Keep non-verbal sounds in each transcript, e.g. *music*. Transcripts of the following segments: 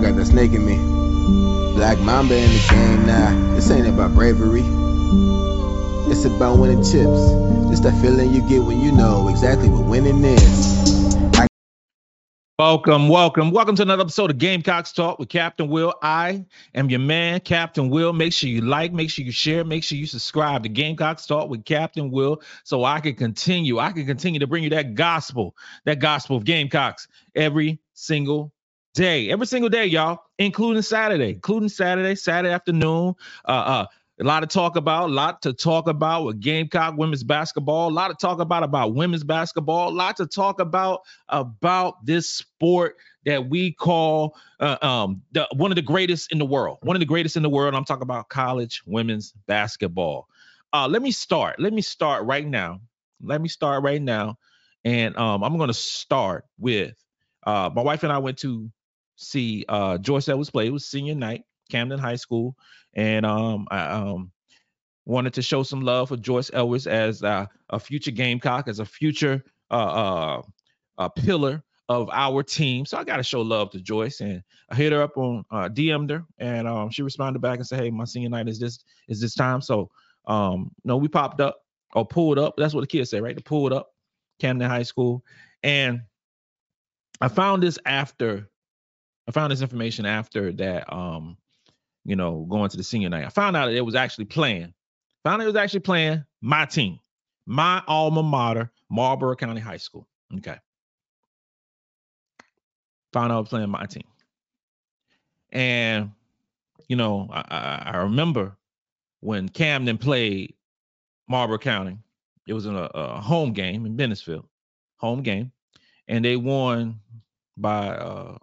I got the snake in me. Black Mamba in the game now. This ain't about bravery. It's about winning chips. Just that feeling you get when you know exactly what winning is. Welcome, welcome, welcome to another episode of Gamecocks Talk with Captain Will. I am your man, Captain Will. Make sure you like, make sure you share, make sure you subscribe to Gamecocks Talk with Captain Will so I can continue. I can continue to bring you that gospel, that gospel of Gamecocks every single day, every single day, y'all, including Saturday, including Saturday, Saturday afternoon. Uh, uh, a lot to talk about, a lot to talk about with Gamecock women's basketball, a lot to talk about about women's basketball, a lot to talk about about this sport that we call uh, um, the, one of the greatest in the world, one of the greatest in the world. I'm talking about college women's basketball. Uh, let me start. Let me start right now. Let me start right now, and um, I'm going to start with uh, my wife and I went to see uh, Joyce Edwards play. It was senior night, Camden High School and um, I um, wanted to show some love for Joyce Edwards as uh, a future Gamecock, as a future uh, uh, pillar of our team. So I got to show love to Joyce, and I hit her up on uh, DM'd her, and um, she responded back and said, "Hey, my senior night is this is this time." So um, no, we popped up or pulled up. That's what the kids say, right? To pull it up, Camden High School, and I found this after I found this information after that um you know, going to the senior night. I found out that it was actually playing. Found out it was actually playing my team, my alma mater, Marlboro County High School. Okay. Found out playing my team. And, you know, I, I remember when Camden played Marlboro County, it was in a, a home game in Bennettsville, home game, and they won by uh,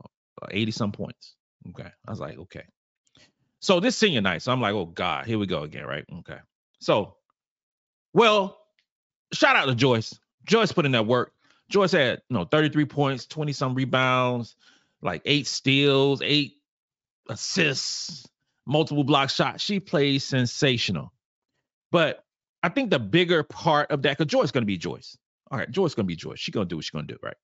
80 some points. Okay. I was like, okay. So this senior night, so I'm like, oh God, here we go again, right? Okay. So, well, shout out to Joyce. Joyce put in that work. Joyce had, you know, 33 points, 20 some rebounds, like eight steals, eight assists, multiple block shots. She plays sensational. But I think the bigger part of that, because Joyce gonna be Joyce. All right, Joyce gonna be Joyce. She's gonna do what she's gonna do, right?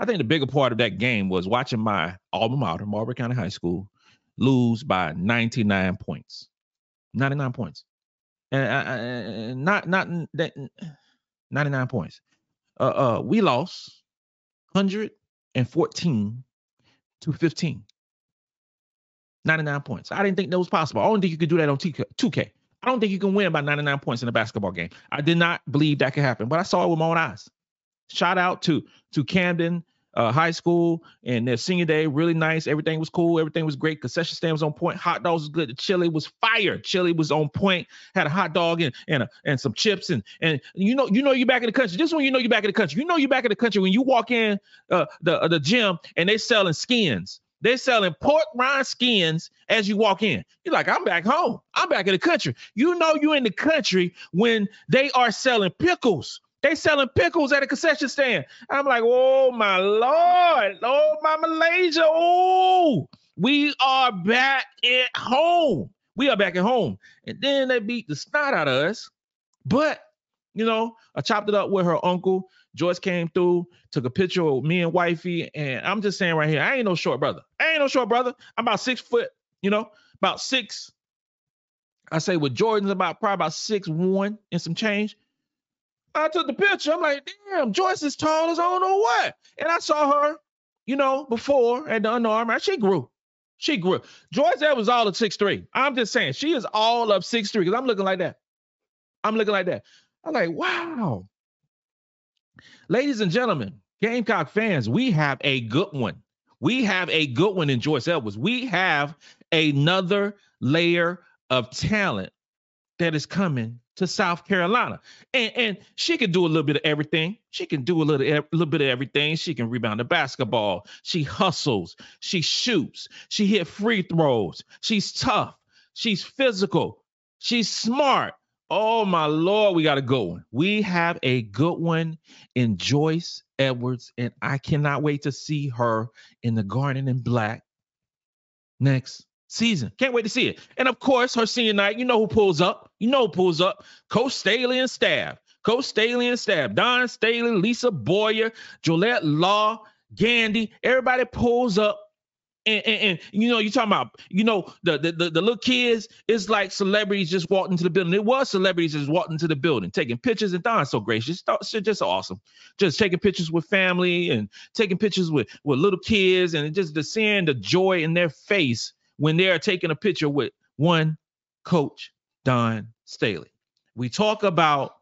I think the bigger part of that game was watching my alma mater, Marlboro County High School, lose by 99 points. 99 points. And uh, uh, uh not not that 99 points. Uh uh we lost 114 to 15. 99 points. I didn't think that was possible. I don't think you could do that on 2K. I don't think you can win by 99 points in a basketball game. I did not believe that could happen, but I saw it with my own eyes. Shout out to to Camden uh, high school and their senior day, really nice. Everything was cool. Everything was great. Concession stand was on point. Hot dogs was good. The chili was fire. Chili was on point. Had a hot dog and and, a, and some chips and and you know you know you're back in the country. This one you know you're back in the country. You know you're back in the country when you walk in uh, the uh, the gym and they selling skins. They're selling pork rind skins as you walk in. You're like, I'm back home. I'm back in the country. You know you're in the country when they are selling pickles they selling pickles at a concession stand. I'm like, oh my lord, oh my Malaysia, oh, we are back at home. We are back at home, and then they beat the snot out of us. But you know, I chopped it up with her uncle. Joyce came through, took a picture of me and wifey, and I'm just saying right here, I ain't no short brother. I ain't no short brother. I'm about six foot, you know, about six. I say with Jordan's about probably about six one and some change. I took the picture. I'm like, damn, Joyce is tall as I don't know what. And I saw her, you know, before at the Under Armour. She grew. She grew. Joyce was all of six three. I'm just saying, she is all of six three because I'm looking like that. I'm looking like that. I'm like, wow. Ladies and gentlemen, Gamecock fans, we have a good one. We have a good one in Joyce Edwards. We have another layer of talent that is coming to South Carolina. And, and she can do a little bit of everything. She can do a little, a little bit of everything. She can rebound the basketball. She hustles. She shoots. She hit free throws. She's tough. She's physical. She's smart. Oh my Lord, we got a good one. We have a good one in Joyce Edwards, and I cannot wait to see her in the Garnet and Black next season. Can't wait to see it. And of course, her senior night, you know who pulls up. You know who pulls up. Coach Staley and staff. Coach Staley and staff, Dawn Staley, Lisa Boyer, Jolette Law, Gandy, everybody pulls up. And, and, and, you know, you're talking about, you know, the, the, the the little kids, it's like celebrities just walked into the building. It was celebrities just walked into the building, taking pictures, and Dawn so gracious, just awesome, just taking pictures with family and taking pictures with with little kids, and just the seeing the joy in their face when they are taking a picture with one coach, Dawn Staley. We talk about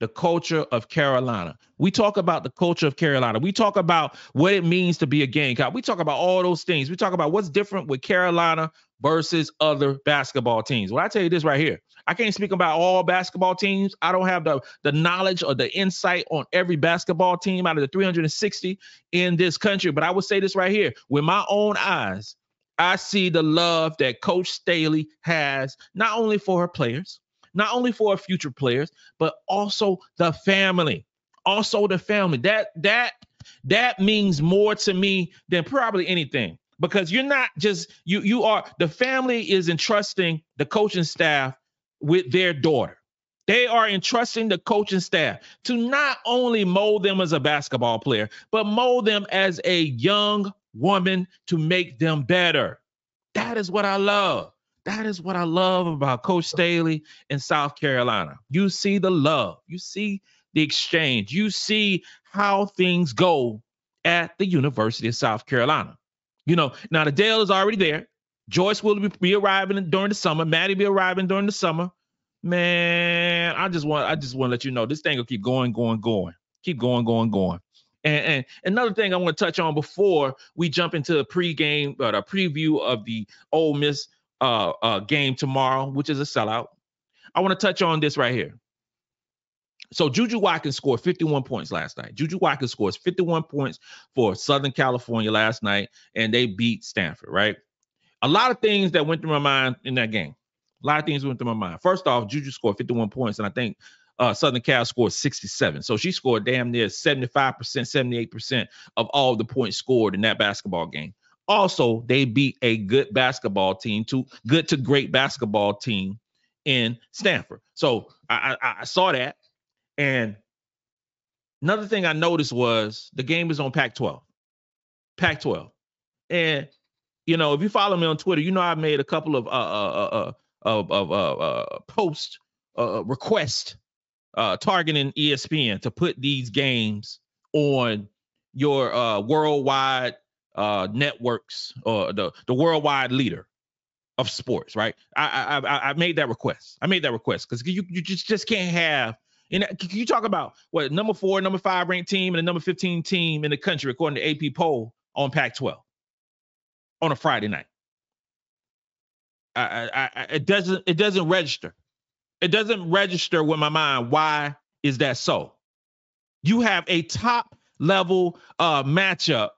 the culture of Carolina. We talk about the culture of Carolina. We talk about what it means to be a Gamecock. We talk about all those things. We talk about what's different with Carolina versus other basketball teams. Well, I tell you this right here. I can't speak about all basketball teams. I don't have the, the knowledge or the insight on every basketball team out of the 360 in this country. But I would say this right here with my own eyes. I see the love that Coach Staley has, not only for her players, not only for her future players, but also the family. Also the family. That that that means more to me than probably anything because you're not just you you are the family is entrusting the coaching staff with their daughter. They are entrusting the coaching staff to not only mold them as a basketball player, but mold them as a young woman to make them better. That is what I love. That is what I love about Coach Staley in South Carolina. You see the love, you see the exchange, you see how things go at the University of South Carolina. You know, now the Dale is already there. Joyce will be, arriving during the summer. Maddie be arriving during the summer. Man, I just want I just want to let you know this thing will keep going, going, going, keep going, going, going. And, and another thing I want to touch on before we jump into the pregame, uh, the preview of the Ole Miss uh, uh, game tomorrow, which is a sellout. I want to touch on this right here. So Juju Watkins scored 51 points last night. Juju Watkins scores 51 points for Southern California last night, and they beat Stanford, right? A lot of things that went through my mind in that game. A lot of things went through my mind. First off, Juju scored 51 points, and I think uh, Southern Cal scored 67. So she scored damn near 75%, 78% of all the points scored in that basketball game. Also, they beat a good basketball team, to good to great basketball team in Stanford. So I, I, I saw that. And another thing I noticed was the game is on Pac 12. Pac 12. And, you know, if you follow me on Twitter, you know I made a couple of uh, uh, uh, uh of, of uh, uh, post uh, request uh, targeting ESPN to put these games on your uh, worldwide uh, networks or the the worldwide leader of sports, right? I I I made that request. I made that request because you you just just can't have. And you talk about what number four, number five ranked team, and the number 15 team in the country, according to AP poll on Pac-12 on a Friday night. I, I, I, it doesn't it doesn't register. It doesn't register with my mind. Why is that so? You have a top level uh, matchup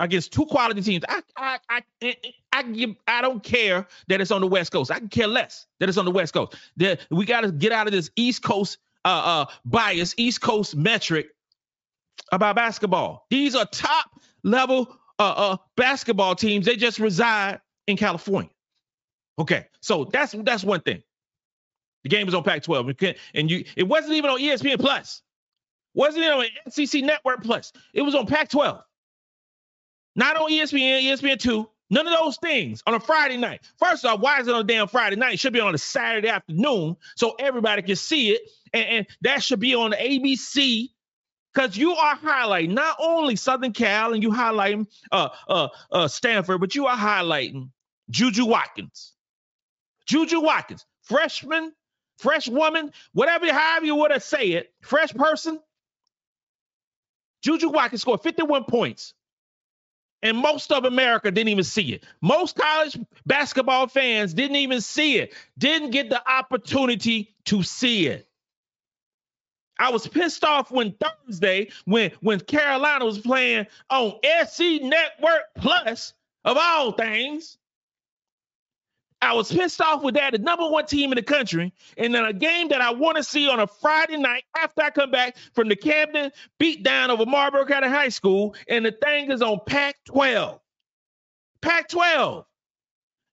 against two quality teams. I I I I, give, I don't care that it's on the West Coast. I can care less that it's on the West Coast. That we got to get out of this East Coast uh, uh, bias, East Coast metric about basketball. These are top level uh, uh, basketball teams. They just reside in California. Okay, so that's that's one thing. The game is on Pac-12, and you it wasn't even on ESPN Plus. Wasn't even on SEC Network Plus. It was on Pac-12. Not on ESPN, ESPN two. None of those things on a Friday night. First off, why is it on a damn Friday night? It should be on a Saturday afternoon so everybody can see it. And, and that should be on ABC because you are highlighting not only Southern Cal and you highlighting uh, uh, uh, Stanford, but you are highlighting Juju Watkins. Juju Watkins, freshman, fresh woman, whatever, however you want to say it, fresh person. Juju Watkins scored 51 points and most of America didn't even see it. Most college basketball fans didn't even see it, didn't get the opportunity to see it. I was pissed off when Thursday, when when Carolina was playing on SEC Network Plus, of all things, I was pissed off with that, the number one team in the country, and then a game that I want to see on a Friday night after I come back from the Camden beatdown over Marlboro County High School, and the thing is on Pac-12. Pac-12.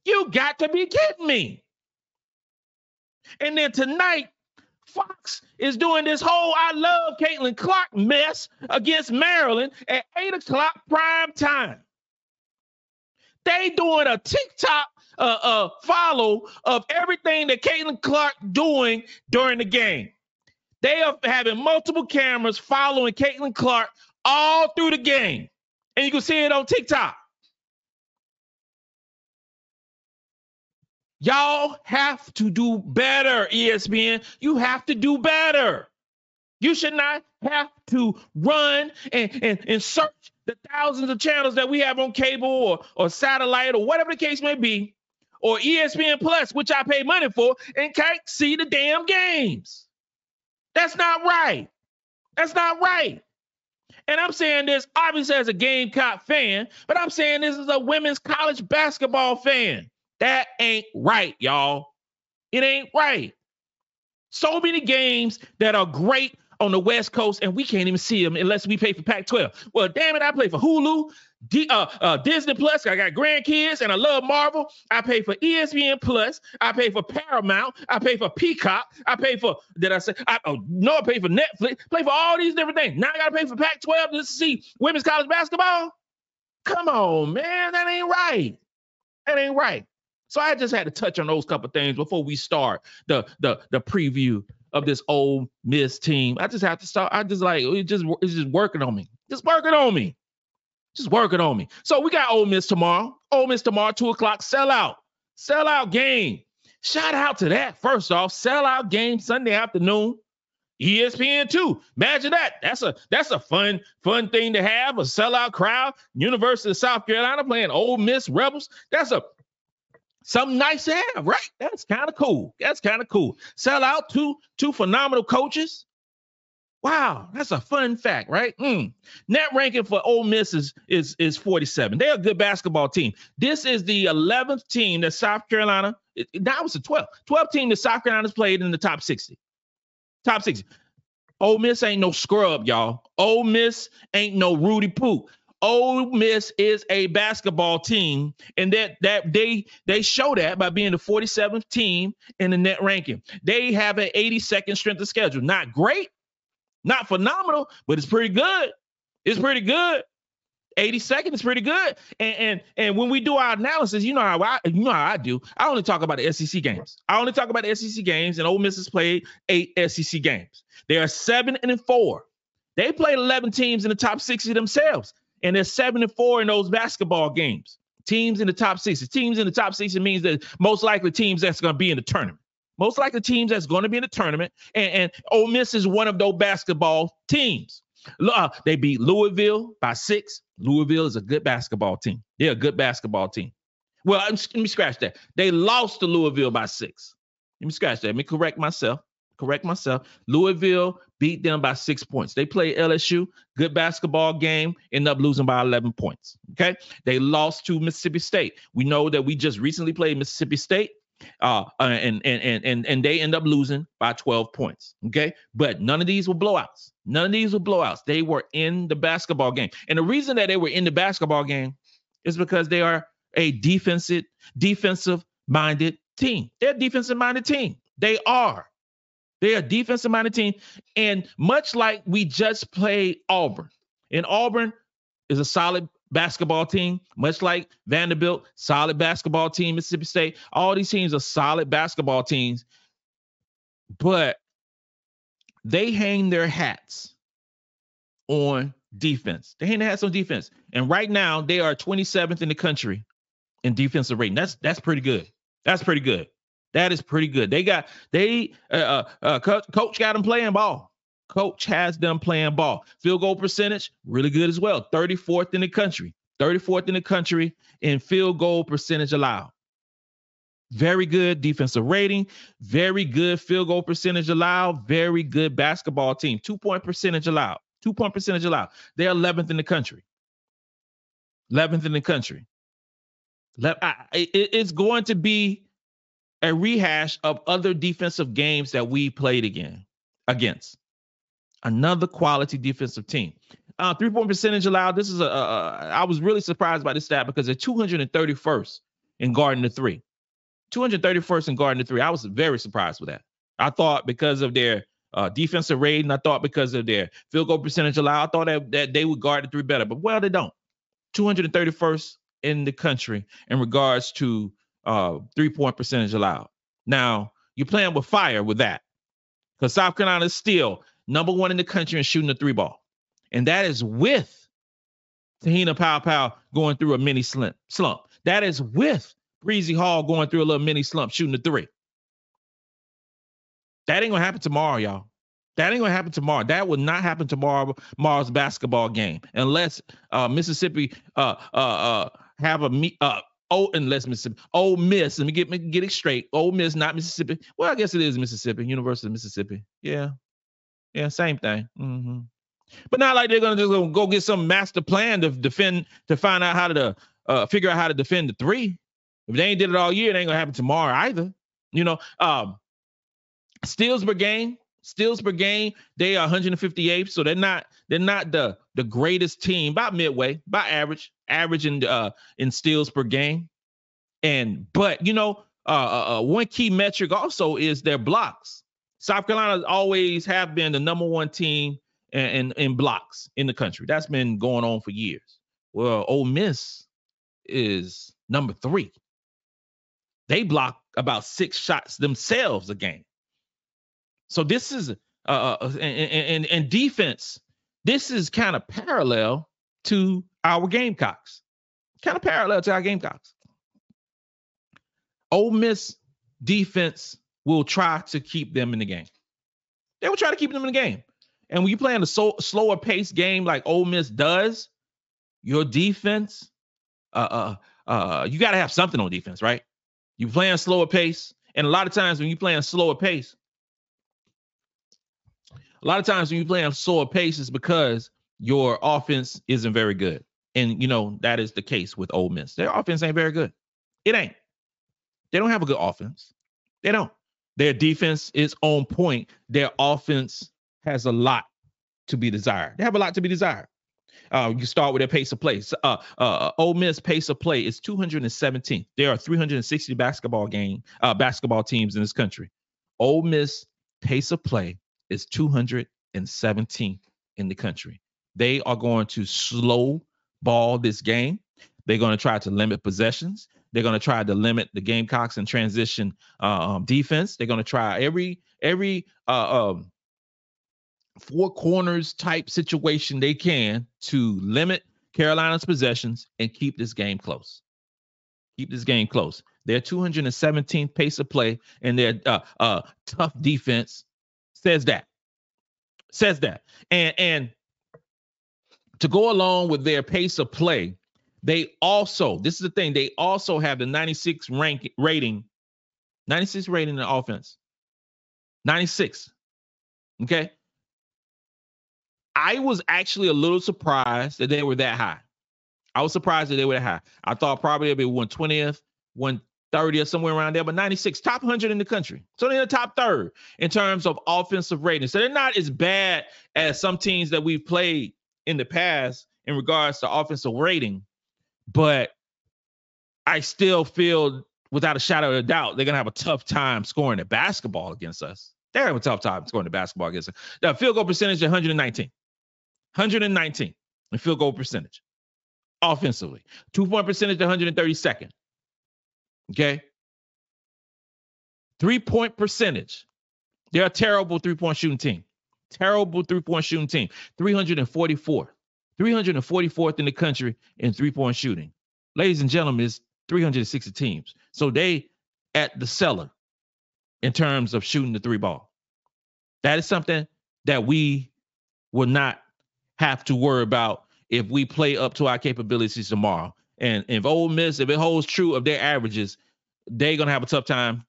You got to be kidding me. And then tonight, Fox is doing this whole I love Caitlin Clark mess against Maryland at 8 o'clock prime time. They doing a TikTok uh, uh, follow of everything that Caitlin Clark doing during the game. They are having multiple cameras following Caitlin Clark all through the game. And you can see it on TikTok. Y'all have to do better, ESPN. You have to do better. You should not have to run and, and, and search the thousands of channels that we have on cable or, or satellite or whatever the case may be, or ESPN Plus, which I pay money for, and can't see the damn games. That's not right. That's not right. And I'm saying this obviously as a Gamecock fan, but I'm saying this as a women's college basketball fan. That ain't right, y'all. It ain't right. So many games that are great on the West Coast, and we can't even see them unless we pay for Pac 12. Well, damn it, I play for Hulu, D, uh, uh, Disney Plus. I got grandkids and I love Marvel. I pay for ESPN Plus. I pay for Paramount. I pay for Peacock. I pay for, did I say, I oh, no, I pay for Netflix. Play for all these different things. Now I got to pay for Pac 12 just to see women's college basketball. Come on, man. That ain't right. That ain't right. So I just had to touch on those couple things before we start the the the preview of this Ole Miss team. I just have to start. I just like it just it's just working on me. Just working on me. Just working on me. So we got Ole Miss tomorrow. Ole Miss tomorrow, two o'clock. Sell out. Sell out game. Shout out to that. First off, sell out game Sunday afternoon. ESPN two. Imagine that. That's a that's a fun fun thing to have. A sellout crowd. University of South Carolina playing Ole Miss Rebels. That's a something nice to have, right? That's kind of cool. That's kind of cool. Sell out two two phenomenal coaches. Wow, that's a fun fact, right? Mm. Net ranking for Ole Miss is, is is 47. They're a good basketball team. This is the 11th team that South Carolina. It, that was a 12. 12 team that South Carolina's played in the top 60. Top 60. Ole Miss ain't no scrub, y'all. Ole Miss ain't no Rudy Poo. Ole Miss is a basketball team, and that that they they show that by being the 47th team in the net ranking. They have an 82nd strength of schedule. Not great, not phenomenal, but it's pretty good. It's pretty good. 82nd is pretty good. And and and when we do our analysis, you know how I you know how I do. I only talk about the SEC games. I only talk about the SEC games, and Ole Miss has played eight SEC games. They are seven and four. They played 11 teams in the top 60 themselves and they're seven and four in those basketball games. Teams in the top 60. Teams in the top 60 means that most likely teams that's going to be in the tournament. Most likely teams that's going to be in the tournament. And, and Ole Miss is one of those basketball teams. Uh, they beat Louisville by six. Louisville is a good basketball team. They're a good basketball team. Well, let me scratch that. They lost to Louisville by six. Let me scratch that. Let me correct myself correct myself. Louisville beat them by six points. They played LSU, good basketball game, end up losing by 11 points. Okay. They lost to Mississippi State. We know that we just recently played Mississippi State. Uh, uh and, and and and and they end up losing by 12 points. Okay, but none of these were blowouts. None of these were blowouts. They were in the basketball game, and the reason that they were in the basketball game is because they are a defensive defensive minded team. They're a defensive minded team. They are. They're a defensive minded team. And much like we just played Auburn, and Auburn is a solid basketball team, much like Vanderbilt, solid basketball team, Mississippi State. All these teams are solid basketball teams, but they hang their hats on defense. They hang their hats on defense. And right now, they are 27th in the country in defensive rating. That's that's pretty good. That's pretty good. That is pretty good. They got they uh, uh, uh coach, coach got them playing ball. Coach has them playing ball. Field goal percentage really good as well. 34th in the country. 34th in the country in field goal percentage allowed. Very good defensive rating. Very good field goal percentage allowed. Very good basketball team. Two point percentage allowed. Two point percentage allowed. They're 11th in the country. 11th in the country. It's going to be a rehash of other defensive games that we played again against. Another quality defensive team. Uh, three point percentage allowed. This is a, a. I was really surprised by this stat because they're 231st in guarding the three. 231st in guarding the three. I was very surprised with that. I thought because of their uh, defensive rating, I thought because of their field goal percentage allowed, I thought that, that they would guard the three better. But well, they don't. 231st in the country in regards to uh, three point percentage allowed. Now you're playing with fire with that because South Carolina is still number one in the country in shooting the three ball, and that is with Te-Hina Paopao going through a mini slump. That is with Breezy Hall going through a little mini slump shooting the three. That ain't gonna happen tomorrow, y'all. That ain't gonna happen tomorrow. That will not happen tomorrow. Tomorrow's basketball game, unless uh, Mississippi uh, uh, uh, have a meet, uh, oh, unless Mississippi, Ole Miss. Let me get me get it straight. Ole Miss, not Mississippi. Well, I guess it is Mississippi, University of Mississippi. Yeah, yeah, same thing. Mm-hmm. But not like they're gonna just go get some master plan to defend to find out how to uh, figure out how to defend the three. If they ain't did it all year, it ain't gonna happen tomorrow either. You know, um, steals per game, steals per game, they are 158, so they're not they're not the the greatest team, by midway, by average, average in uh in steals per game. And but you know, uh, uh, uh one key metric also is their blocks. South Carolina always have been the number one team in, in, in blocks in the country. That's been going on for years. Well, Ole Miss is number three. They block about six shots themselves a game. So this is uh, uh, uh and, and, and defense. This is kind of parallel to our Gamecocks. Kind of parallel to our Gamecocks. Ole Miss defense will try to keep them in the game. They will try to keep them in the game. And when you play in a so, slower pace game like Ole Miss does, your defense, uh, uh, uh, you got to have something on defense, right? You play in slower pace, and a lot of times when you play in slower pace, a lot of times when you play on slower pace is because your offense isn't very good, and you know that is the case with Ole Miss. Their offense ain't very good. It ain't. They don't have a good offense. They don't. Their defense is on point. Their offense has a lot to be desired. They have a lot to be desired. Uh, you start with their pace of play. Uh, uh, Ole Miss pace of play is 217. There are 360 basketball game uh, basketball teams in this country. Ole Miss pace of play is 217 in the country. They are going to slow ball this game. They're going to try to limit possessions. They're going to try to limit the Gamecocks and transition uh, um, defense. They're going to try every every uh, um, four corners type situation they can to limit Carolina's possessions and keep this game close. Keep this game close. Their 217th pace of play and their uh, uh, tough defense says that. Says that. And and to go along with their pace of play, they also, this is the thing, they also have the 96 rank rating, 96 rating in the offense. 96. Okay. I was actually a little surprised that they were that high. I was surprised that they were that high. I thought probably it'd be 120th, 130th, somewhere around there, but 96, top 100 in the country. So they're in the top third in terms of offensive rating. So they're not as bad as some teams that we've played in the past in regards to offensive rating, but I still feel without a shadow of a doubt they're gonna have a tough time scoring the basketball against us. They're having a tough time scoring the basketball against us. The field goal percentage 119. 119 in field goal percentage offensively. Two point percentage, 132nd. Okay. Three point percentage. They're a terrible three point shooting team. Terrible three point shooting team. 344. 344th in the country in three point shooting. Ladies and gentlemen, it's 360 teams. So they at the cellar in terms of shooting the three ball. That is something that we will not have to worry about if we play up to our capabilities tomorrow. And if Ole Miss, if it holds true of their averages, they're gonna have a tough time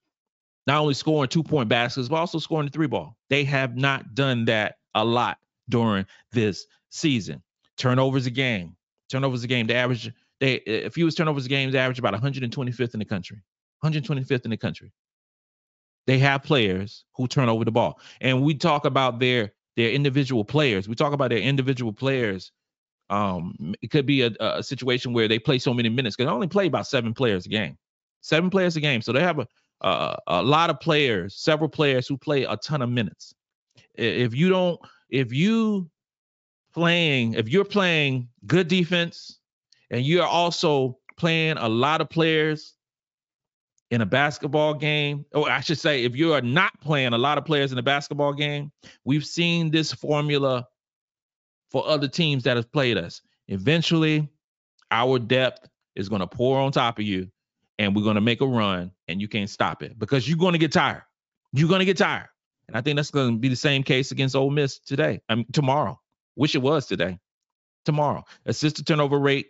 not only scoring two point baskets, but also scoring the three ball. They have not done that a lot during this season. Turnovers a game. Turnovers a game. They average they was turnovers a game, they average about 125th in the country. 125th in the country. They have players who turn over the ball. And we talk about their their individual players. We talk about their individual players. Um, it could be a, a situation where they play so many minutes because they only play about seven players a game, seven players a game. So they have a, uh, a lot of players, several players who play a ton of minutes. If you don't, if you playing, if you're playing good defense and you're also playing a lot of players in a basketball game, or I should say, if you are not playing a lot of players in a basketball game, we've seen this formula for other teams that have played us. Eventually, our depth is going to pour on top of you, and we're going to make a run, and you can't stop it because you're going to get tired. You're going to get tired. And I think that's going to be the same case against Ole Miss today. I mean, tomorrow. Wish it was today. Tomorrow. Assisted turnover rate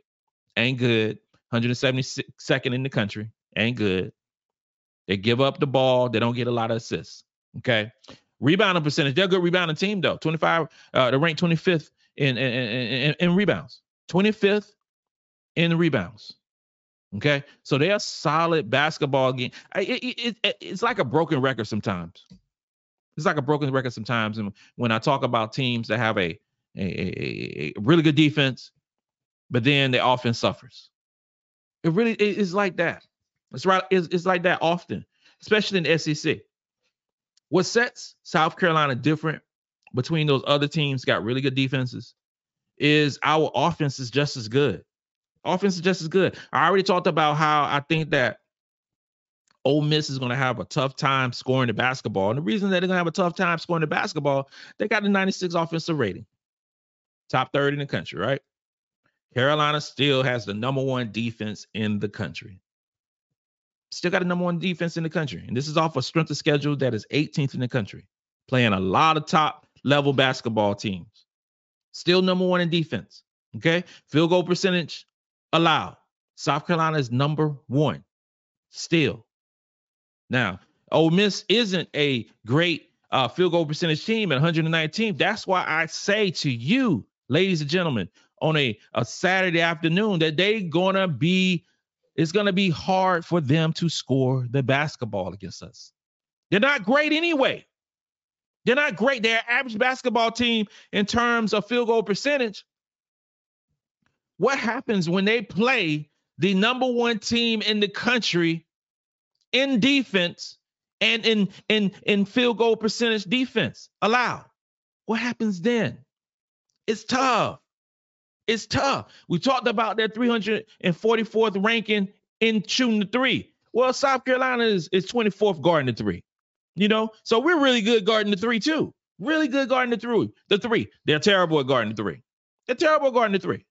ain't good. 172nd in the country. Ain't good. They give up the ball. They don't get a lot of assists. Okay. Rebounding percentage. They're a good rebounding team, though. 25, uh, they ranked 25th in, in, in, in rebounds. 25th in rebounds. Okay. So they're a solid basketball game. It, it, it, it's like a broken record sometimes. It's like a broken record sometimes. And when I talk about teams that have a, a, a, a really good defense, but then the offense suffers. It really is like that. It's right. It's, it's like that often, especially in the SEC. What sets South Carolina different between those other teams got really good defenses is our offense is just as good. Offense is just as good. I already talked about how I think that Ole Miss is going to have a tough time scoring the basketball. And the reason that they're going to have a tough time scoring the basketball, they got a 96 offensive rating, top third in the country, right? Carolina still has the number one defense in the country. Still got a number one defense in the country. And this is off a strength of schedule that is 18th in the country, playing a lot of top level basketball teams. Still number one in defense. Okay. Field goal percentage allowed. South Carolina is number one still. Now, Ole Miss isn't a great uh, field goal percentage team at 119th. That's why I say to you, ladies and gentlemen, on a, a Saturday afternoon that they gonna be it's gonna be hard for them to score the basketball against us. They're not great anyway. They're not great. They're average basketball team in terms of field goal percentage. What happens when they play the number one team in the country in defense and in in in field goal percentage defense allowed? What happens then? It's tough. It's tough. We talked about that 344th ranking in shooting the three. Well, South Carolina is, is 24th guarding the three. You know, so we're really good guarding the three too. Really good guarding the three. The three. They're terrible at guarding the three. They're terrible at guarding the three.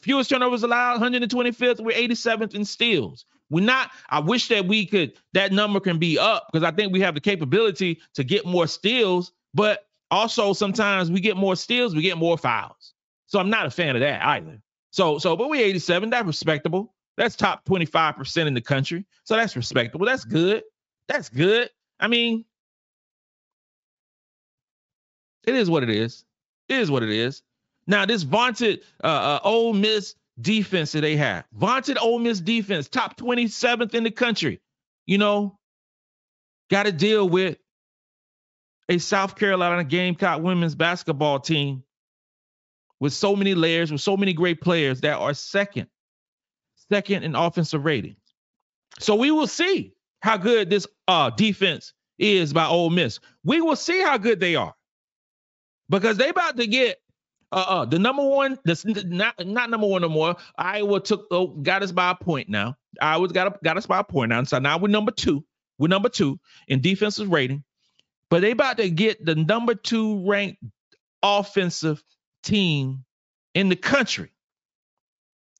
Fewest turnovers allowed, 125th. We're 87th in steals. We're not. I wish that we could. That number can be up because I think we have the capability to get more steals. But also sometimes we get more steals, we get more fouls. So I'm not a fan of that either. So, so, but we 87, that's respectable. That's top 25% in the country. So that's respectable. That's good. That's good. I mean, it is what it is. It is what it is. Now, this vaunted uh, uh Ole Miss defense that they have, vaunted Ole Miss defense, top 27th in the country, you know, got to deal with a South Carolina Gamecock women's basketball team with so many layers, with so many great players that are second, second in offensive rating. So we will see how good this uh, defense is by Ole Miss. We will see how good they are because they about to get uh, uh the number one. That's not not number one no more. Iowa took oh, got us by a point now. Iowa got a, got us by a point now. So now we're number two. We're number two in defensive rating, but they about to get the number two ranked offensive team in the country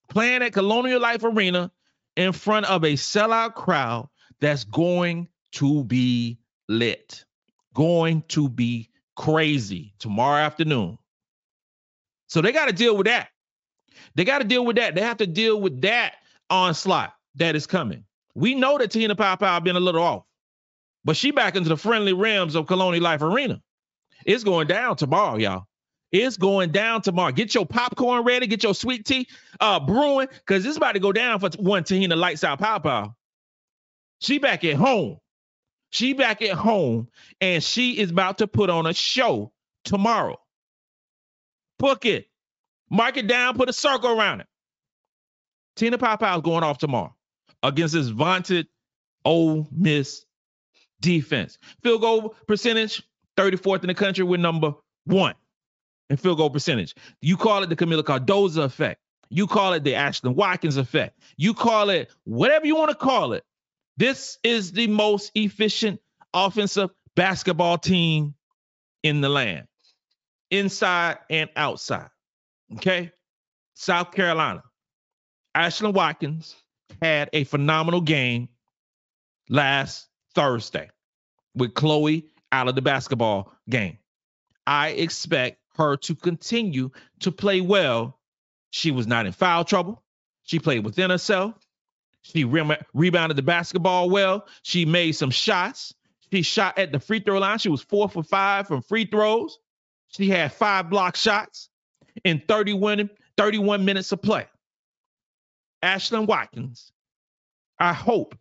playing at Colonial Life Arena in front of a sellout crowd that's going to be lit, going to be crazy tomorrow afternoon. So they got to deal with that. They got to deal with that. They have to deal with that onslaught that is coming. We know that Te-Hina Paopao been a little off, but she back into the friendly realms of Colonial Life Arena. It's going down tomorrow, y'all. It's going down tomorrow. Get your popcorn ready. Get your sweet tea uh, brewing because it's about to go down for one Te-Hina Lights Out Paopao. She back at home. She back at home and she is about to put on a show tomorrow. Book it. Mark it down. Put a circle around it. Te-Hina is going off tomorrow against this vaunted Ole Miss defense. Field goal percentage, 34th in the country. We're number one in field goal percentage. You call it the Kamilla Cardoso effect. You call it the Ashlyn Watkins effect. You call it whatever you want to call it. This is the most efficient offensive basketball team in the land, inside and outside. Okay. South Carolina. Ashlyn Watkins had a phenomenal game last Thursday with Chloe out of the basketball game. I expect her to continue to play well. She was not in foul trouble. She played within herself. She re- rebounded the basketball well. She made some shots. She shot at the free throw line. She was four for five from free throws. She had five block shots in 31, 31 minutes of play. Ashlyn Watkins, I hope,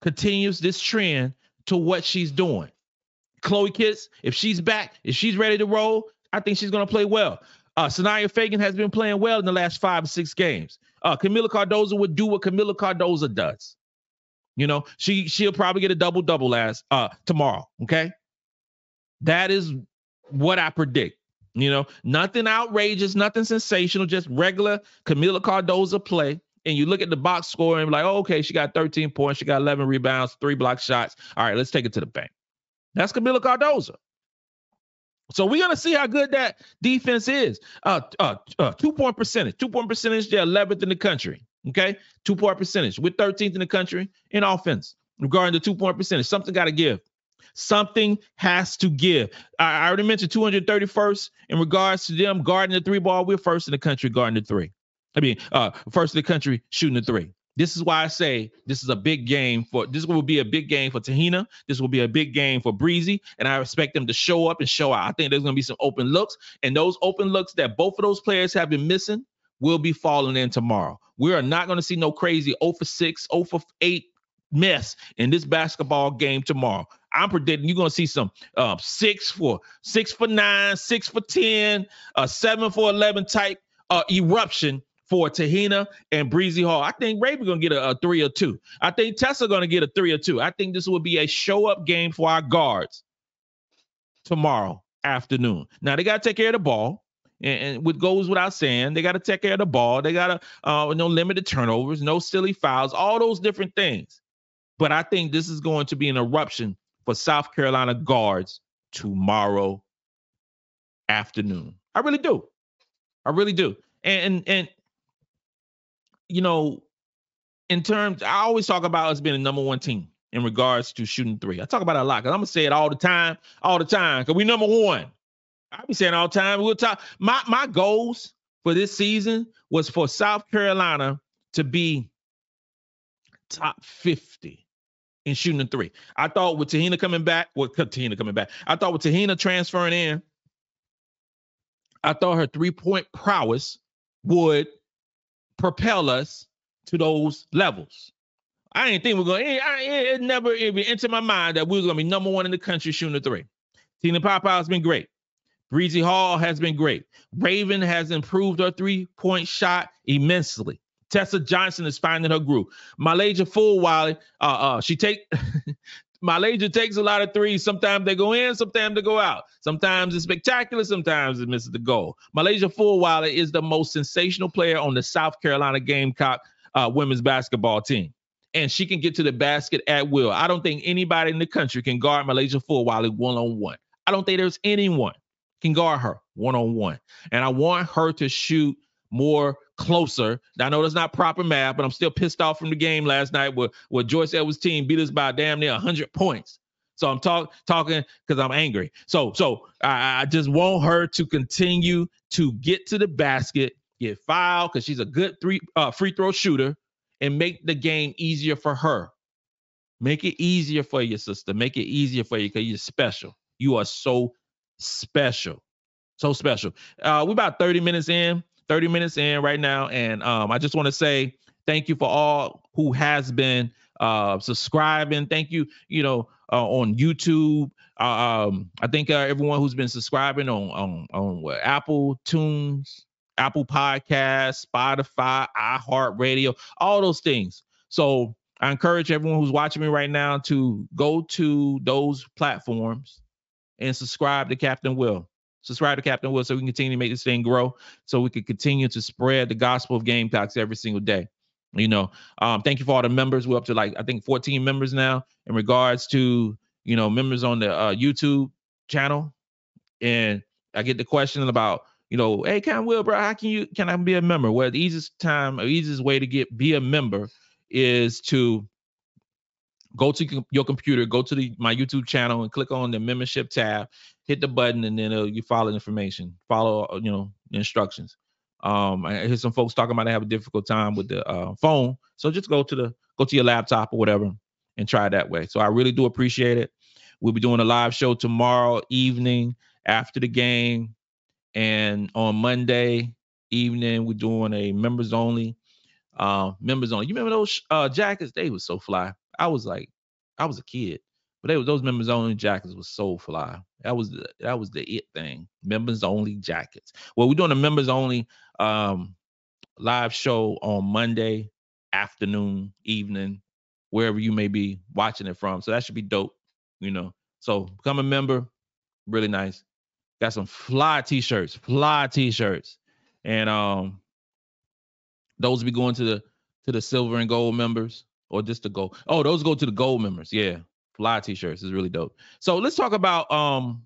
continues this trend to what she's doing. Chloe Kitts, if she's back, if she's ready to roll, I think she's going to play well. Uh, Sania Feigin has been playing well in the last five or six games. Uh, Kamilla Cardoso would do what Kamilla Cardoso does. You know, she she'll probably get a double double last uh tomorrow. Okay, that is what I predict. You know, nothing outrageous, nothing sensational, just regular Kamilla Cardoso play. And you look at the box score and like, oh, okay, she got 13 points, she got 11 rebounds, three block shots. All right, let's take it to the bank. That's Kamilla Cardoso. So we're gonna see how good that defense is. Uh, uh, uh two point percentage, two point percentage. They're 11th in the country. Okay, two point percentage. We're 13th in the country in offense regarding the two point percentage. Something got to give. Something has to give. I, I already mentioned 231st in regards to them guarding the three ball. We're first in the country guarding the three. I mean, uh, first in the country shooting the three. This is why I say this is a big game for this will be a big game for Te-Hina. This will be a big game for Breezy, and I expect them to show up and show out. I think there's to be some open looks, and those open looks that both of those players have been missing will be falling in tomorrow. We are not to see no crazy 0 for 6, 0 for 8 mess in this basketball game tomorrow. I'm predicting you're to see some uh, six for six for nine, six for 10, uh, seven for 11 type uh, eruption for Te-Hina and Breezy Hall. I think Raven gonna get a, a, three or two. I think Tessa gonna get a three or two. I think this will be a show up game for our guards tomorrow afternoon. Now they gotta take care of the ball. And, what goes without saying, they got to take care of the ball. They got to uh, no limited turnovers, no silly fouls, all those different things. But I think this is going to be an eruption for South Carolina guards tomorrow afternoon. I really do. I really do. And, and you know, in terms, I always talk about us being a number one team in regards to shooting three. I talk about it a lot because I'm gonna say it all the time, all the time, because we number one. I be saying all the time. We'll talk. My my goals for this season was for South Carolina to be top 50 in shooting three. I thought with Te-Hina coming back, with Te-Hina coming back, I thought with Te-Hina transferring in, I thought her three-point prowess would propel us to those levels. I didn't think we're gonna. It, it never even entered my mind that we going to be number one in the country shooting the three. Te-Hina Paopao has been great. Breezy Hall has been great. Raven has improved her three point shot immensely. Tessa Johnson is finding her groove. MiLaysia Fulwiley, uh, uh, she take *laughs* MiLaysia takes a lot of threes. Sometimes they go in, sometimes they go out. Sometimes it's spectacular, sometimes it misses the goal. MiLaysia Fulwiley is the most sensational player on the South Carolina Gamecock uh, women's basketball team. And she can get to the basket at will. I don't think anybody in the country can guard MiLaysia Fulwiley one on one. I don't think there's anyone can guard her one on one. And I want her to shoot more closer. I know that's not proper math, but I'm still pissed off from the game last night where, where Joyce Edwards' team beat us by damn near 100 points. So I'm talk, talking because I'm angry. So so I, I, just want her to continue to get to the basket, get fouled because she's a good three uh, free throw shooter, and make the game easier for her. Make it easier for your sister. Make it easier for you because you're special. You are so special, so special. Uh, we're about 30 minutes in. 30 minutes in right now. And um, I just want to say thank you for all who has been uh, subscribing. Thank you, you know, uh, on YouTube. Uh, um, I think uh, everyone who's been subscribing on on on what, Apple Tunes, Apple Podcasts, Spotify, iHeartRadio, all those things. So I encourage everyone who's watching me right now to go to those platforms and subscribe to Captain Will. Subscribe to Captain Will so we can continue to make this thing grow, so we can continue to spread the gospel of Gamecocks every single day. You know, um, thank you for all the members. We're up to like I think 14 members now in regards to you know members on the uh, YouTube channel, and I get the question about you know, hey, Captain Will, bro, how can you can I be a member? Well, the easiest time, or easiest way to get be a member is to go to your computer, go to the, my YouTube channel, and click on the membership tab, hit the button, and then uh, you follow information, follow uh, you know the instructions. Um, I hear some folks talking about they have a difficult time with the uh, phone, so just go to the go to your laptop or whatever and try that way. So I really do appreciate it. We'll be doing a live show tomorrow evening after the game, and on Monday evening we're doing a members only uh, members only. You remember those uh, jackets? They was so fly. I was like, I was a kid, but they those members only jackets was so fly. That was the that was the it thing. Members only jackets. Well, we're doing a members only um live show on Monday afternoon, evening, wherever you may be watching it from. So that should be dope, you know. So become a member, really nice. Got some fly t-shirts, fly t-shirts. And um those be going to the to the silver and gold members or just the gold. Oh, those go to the gold members. Yeah. Fly t-shirts is really dope. So let's talk about um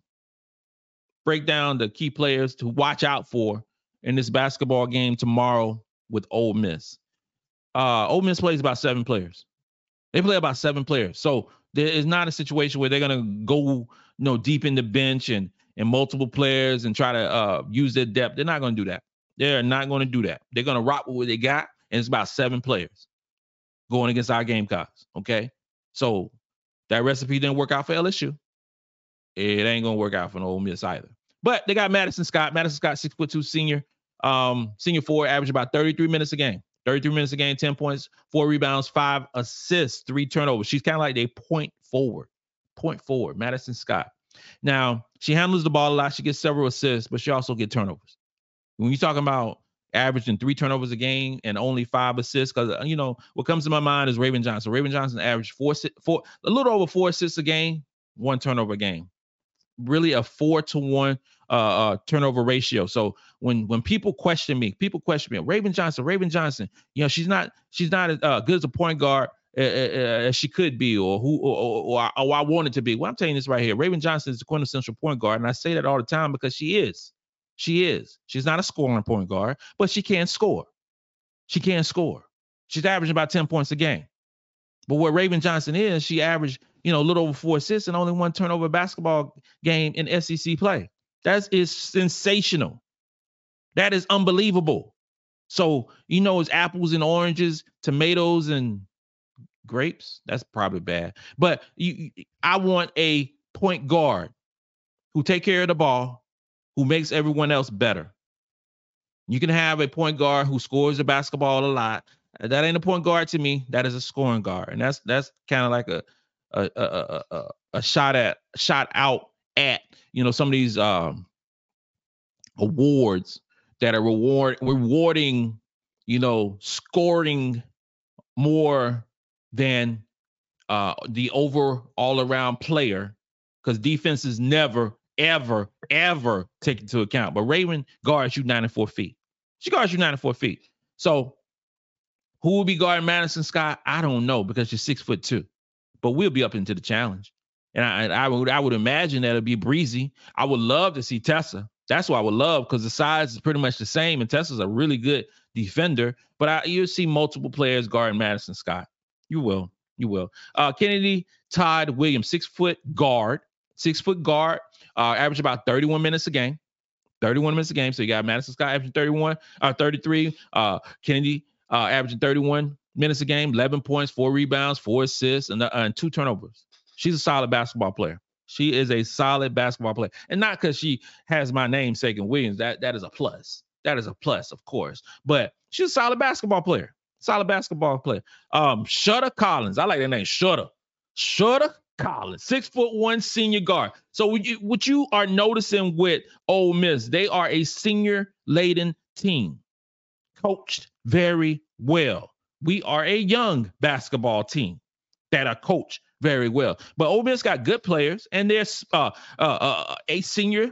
break down the key players to watch out for in this basketball game tomorrow with Ole Miss. Uh Ole Miss plays about seven players. They play about seven players. So there is not a situation where they're gonna go you know deep in the bench and and multiple players and try to uh use their depth. They're not gonna do that. They're not to do that. They're to rock with what they got, and it's about seven players going against our game Gamecocks. Okay, so that recipe didn't work out for LSU. It ain't gonna work out for no Ole Miss either. But they got Madison Scott. Madison Scott, six foot two senior, um, senior four, average about 33 minutes a game. 33 minutes a game, 10 points, four rebounds, five assists, three turnovers. She's kind of like a point forward, point forward. Madison Scott. Now she handles the ball a lot. She gets several assists, but she also get turnovers when you're talking about averaging three turnovers a game and only five assists, because uh, you know what comes to my mind is Raven Johnson. Raven Johnson averaged four, four, a little over four assists a game, one turnover a game. Really a four to one uh, uh, turnover ratio. So when when people question me, people question me, Raven Johnson, Raven Johnson, you know she's not she's not as uh, good as a point guard uh, uh, as she could be, or who, or, or, or, or I wanted to be. Well, I'm telling you this right here. Raven Johnson is the quintessential point guard, and I say that all the time because she is. She is. She's not a scoring point guard, but she can score. She can score. She's averaging about 10 points a game. But what Raven Johnson is, she averaged, you know, a little over four assists and only one turnover basketball game in SEC play. That is sensational. That is unbelievable. So, you know, it's apples and oranges, tomatoes and grapes. That's probably bad. But you, I want a point guard who take care of the ball, who makes everyone else better. You can have a point guard who scores the basketball a lot. That ain't a point guard to me. That is a scoring guard, and that's that's kind of like a a, a a, a shot at shot out at you know some of these um, awards that are reward rewarding you know scoring more than uh, the over all around player because defense is never ever, ever take into account. But Raven guards you 94 feet. She guards you 94 feet. So who will be guarding Madison Scott? I don't know because she's six foot two. But we'll be up into the challenge. And I, I would I would imagine that it'll be breezy. I would love to see Tessa. That's what I would love because the size is pretty much the same, and Tessa's a really good defender. But I, you'll see multiple players guarding Madison Scott. You will, you will. Uh, Kennedy Todd Williams, six foot guard, six foot guard, uh, average about 31 minutes a game. 31 minutes a game. So you got Madison Scott averaging 31, uh, 33. Uh, Kennedy uh, averaging 31 minutes a game, 11 points, four rebounds, four assists, and, uh, and two turnovers. She's a solid basketball player. She is a solid basketball player, and not because she has my namesake in Williams. That that is a plus. That is a plus, of course. But she's a solid basketball player. Solid basketball player. Um, Snudda Collins. I like that name. Snudda. Snudda Collins, six foot one senior guard. So what you, are noticing with Ole Miss, they are a senior laden team, coached very well, we are a young basketball team that are coached very well. But Ole Miss got good players, and there's uh, uh, uh, a senior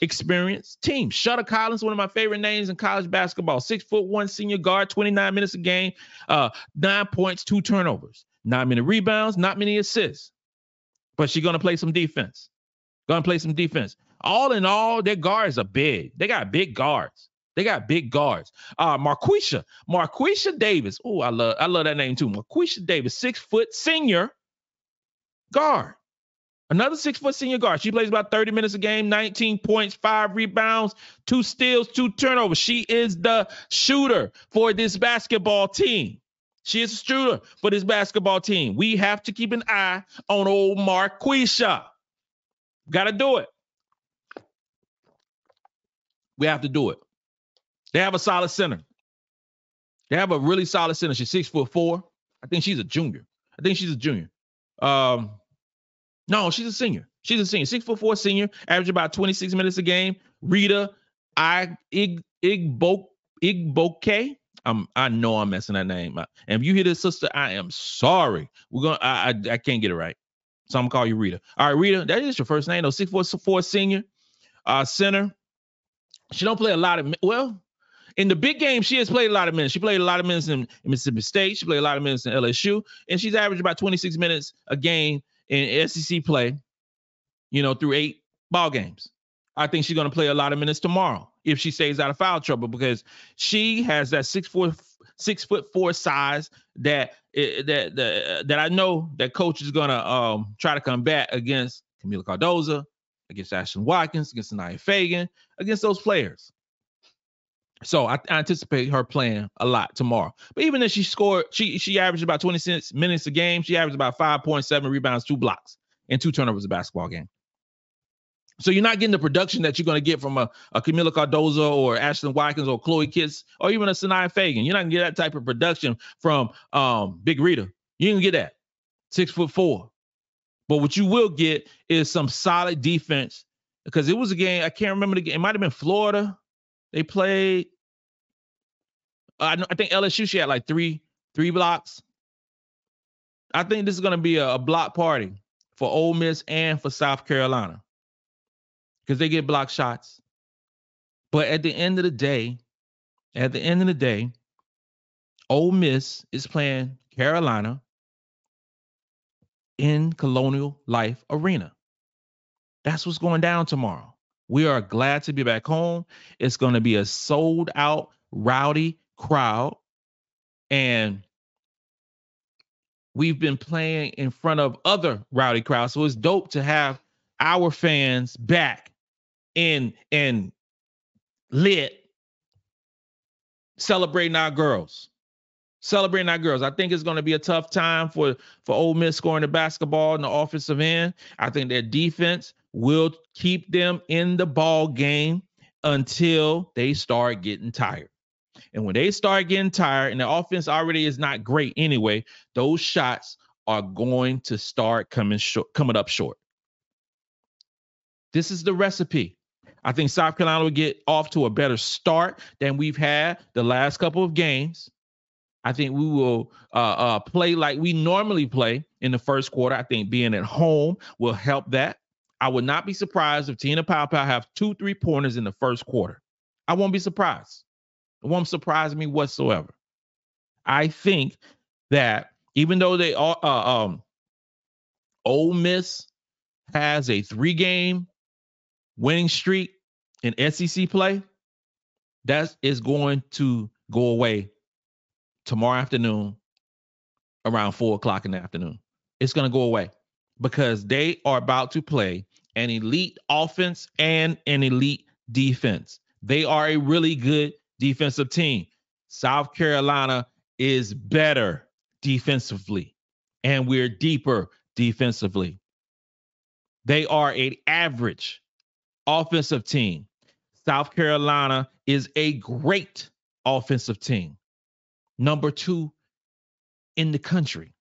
experienced team. Snudda Collins, one of my favorite names in college basketball, six foot one senior guard, 29 minutes a game, uh, nine points, two turnovers, nine many rebounds, not many assists. But she's gonna play some defense. Gonna play some defense. All in all, their guards are big. They got big guards. They got big guards. Uh Marquesha, Marquesha Davis. Oh, I love I love that name too. Marquesha Davis, six foot senior guard. Another six foot senior guard. She plays about 30 minutes a game, 19 points, five rebounds, two steals, two turnovers. She is the shooter for this basketball team. She is a shooter for this basketball team. We have to keep an eye on old Marquesha. Got to do it. We have to do it. They have a solid center. They have a really solid center. She's six foot four. I think she's a junior. I think she's a junior. Um, no, she's a senior. She's a senior, six foot four senior, average about 26 minutes a game. Rita I Ig Igbo Igboke. I'm I know I'm messing that name up. And if you hear this sister, I am sorry. We're gonna I, I, I can't get it right. So I'm gonna call you Rita. All right, Rita, that is your first name, though. Six four four senior, uh, center. She don't play a lot of well. In the big game, she has played a lot of minutes. She played a lot of minutes in, in Mississippi State. She played a lot of minutes in LSU, and she's averaged about 26 minutes a game in SEC play, you know, through eight ball games. I think she's to play a lot of minutes tomorrow if she stays out of foul trouble because she has that six foot six foot four size that eh, that that, that I know that coach is to um, try to combat against Kamilla Cardoso, against Ashlyn Watkins, against Nia Feigin, against those players. So I, I, anticipate her playing a lot tomorrow. But even if she scored, she she averaged about 26 minutes a game. She averaged about 5.7 rebounds, two blocks, and two turnovers a basketball game. So you're not getting the production that you're going to get from a, a Kamilla Cardoso or Ashlyn Watkins or Chloe Kitts or even a Sania Feigin. You're not going to get that type of production from um, Big Rita. You can get that. Six foot four. But what you will get is some solid defense because it was a game. I can't remember the game. It might have been Florida they played. Uh, I think LSU she had like three three blocks. I think this is going to be a, a block party for Ole Miss and for South Carolina because they get block shots. But at the end of the day, at the end of the day, Ole Miss is playing Carolina in Colonial Life Arena. That's what's going down tomorrow. We are glad to be back home. It's going to be a sold out, rowdy crowd. And we've been playing in front of other rowdy crowds. So it's dope to have our fans back in and lit celebrating our girls. Celebrating our girls. I think it's going to be a tough time for for Ole Miss scoring the basketball in the offensive end. I think their defense will keep them in the ball game until they start getting tired. And when they start getting tired and the offense already is not great anyway, those shots are going to start coming short, coming up short. This is the recipe. I think South Carolina will get off to a better start than we've had the last couple of games. I think we will uh, uh, play like we normally play in the first quarter. I think being at home will help that. I would not be surprised if Te-Hina Paopao have two three pointers in the first quarter. I won't be surprised. It won't surprise me whatsoever. I think that even though they are, uh, um, Ole Miss has a three game winning streak in SEC play, that is going to go away tomorrow afternoon around four o'clock in the afternoon. It's going to go away because they are about to play an elite offense and an elite defense. They are a really good defensive team. South Carolina is better defensively, and we're deeper defensively. They are an average offensive team. South Carolina is a great offensive team. Number two in the country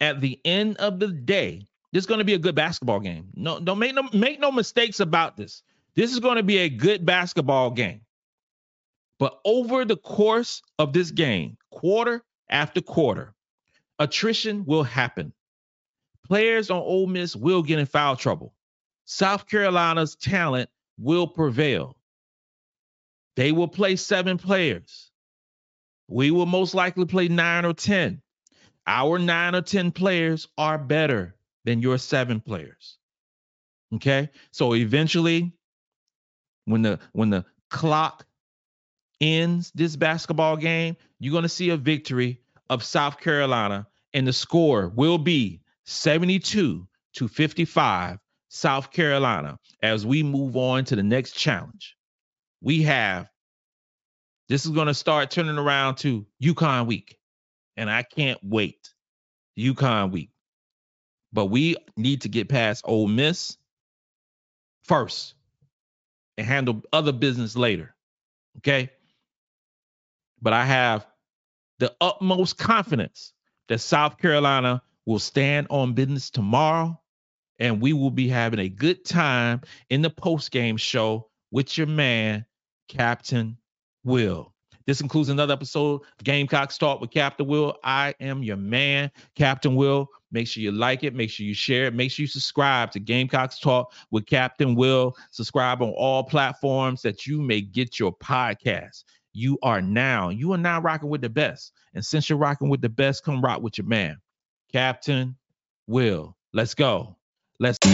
at the end of the day, this is going to be a good basketball game. No, don't make no make no mistakes about this. This is going to be a good basketball game. But over the course of this game, quarter after quarter. Attrition will happen. Players on Ole Miss will get in foul trouble. South Carolina's talent will prevail. They will play seven players. We will most likely play nine or 10. Our nine or 10 players are better than your seven players. Okay. So eventually, when the when the clock ends this basketball game, you're gonna see a victory of South Carolina, and the score will be 72 to 55 South Carolina as we move on to the next challenge. We have this is going to start turning around to UConn week, and I can't wait. UConn week. But we need to get past Ole Miss first and handle other business later. Okay. But I have the utmost confidence that South Carolina will stand on business tomorrow and we will be having a good time in the post game show with your man, Captain Will. This includes another episode of Gamecocks Talk with Captain Will. I am your man, Captain Will. Make sure you like it. Make sure you share it. Make sure you subscribe to Gamecocks Talk with Captain Will. Subscribe on all platforms that you may get your podcast. You are now, you are now rocking with the best. And since you're rocking with the best, come rock with your man, Captain Will. Let's go. Let's. I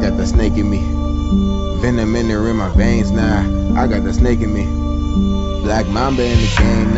got the snake in me. Venom in there in my veins now. I got the snake in me. Black Mamba in the game now.